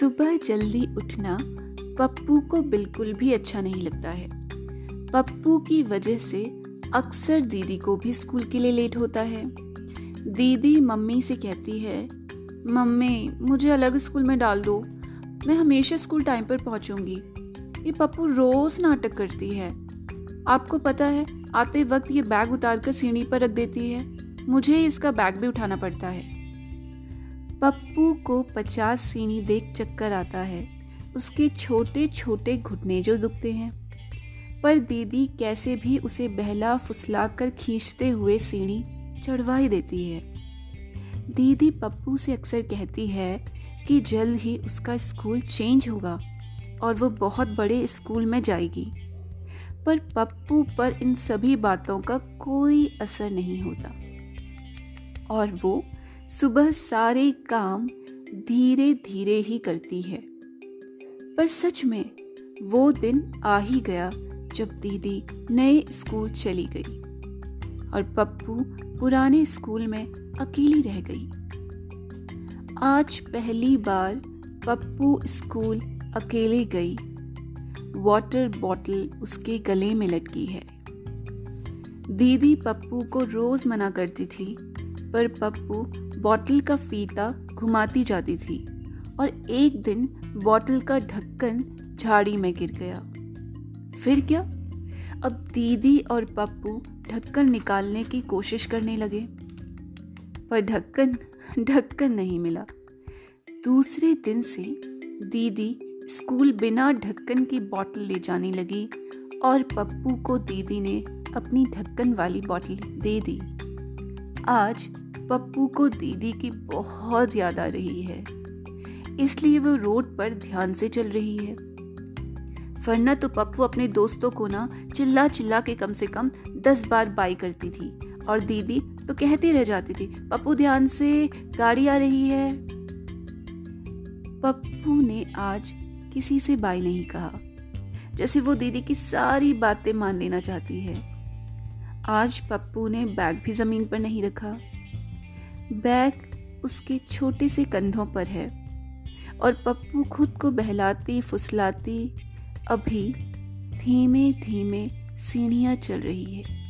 सुबह जल्दी उठना पप्पू को बिल्कुल भी अच्छा नहीं लगता है। पप्पू की वजह से अक्सर दीदी को भी स्कूल के लिए लेट होता है। दीदी मम्मी से कहती है, मम्मी, मुझे अलग स्कूल में डाल दो। मैं हमेशा स्कूल टाइम पर पहुंचूँगी। ये पप्पू रोज नाटक करती है। आपको पता है, आते वक्त ये बैग उतार कर सीढ़ी पर रख देती है। मुझे इसका बैग भी उठाना पड़ता है। पप्पू को पचास सीढ़ी देख चक्कर आता है। उसके छोटे छोटे घुटने जो दुखते हैं। पर दीदी कैसे भी उसे बहला फुसला कर खींचते हुए सीढ़ी चढ़वा ही देती है। दीदी पप्पू से अक्सर कहती है कि जल्द ही उसका स्कूल चेंज होगा और वो बहुत बड़े स्कूल में जाएगी। पर पप्पू पर इन सभी बातों का कोई असर नहीं होता। और वो सुबह सारे काम धीरे धीरे ही करती है। पर सच में, वो दिन आ ही गया जब दीदी नए स्कूल चली गई और पप्पू पुराने स्कूल में अकेली रह गई। आज पहली बार पप्पू स्कूल अकेले गई। वाटर बॉटल उसके गले में लटकी है। दीदी पप्पू को रोज मना करती थी, पर पप्पू बॉटल का फीता घुमाती जाती थी और एक दिन बॉटल का ढक्कन झाड़ी में गिर गया। फिर क्या? अब दीदी और पप्पू ढक्कन निकालने की कोशिश करने लगे। पर ढक्कन ढक्कन नहीं मिला। दूसरे दिन से दीदी स्कूल बिना ढक्कन की बोतल ले जाने लगी और पप्पू को दीदी ने अपनी ढक्कन वाली बोतल दे दी। आज पप्पू को दीदी की बहुत याद आ रही है। इसलिए वो रोड पर ध्यान से चल रही है। वरना तो पप्पू अपने दोस्तों को ना चिल्ला चिल्ला के कम से कम दस बार बाई करती थी। और दीदी तो कहती रह जाती थी, पप्पू, ध्यान से गाड़ी आ रही है। पप्पू ने आज किसी से बाय नहीं कहा, जैसे वो दीदी की सारी बातें मान लेना चाहती है। आज पप्पू ने बैग भी ज़मीन पर नहीं रखा। बैग उसके छोटे से कंधों पर है और पप्पू खुद को बहलाती, फुसलाती, अभी धीमे धीमे सीढ़ियाँ चल रही है।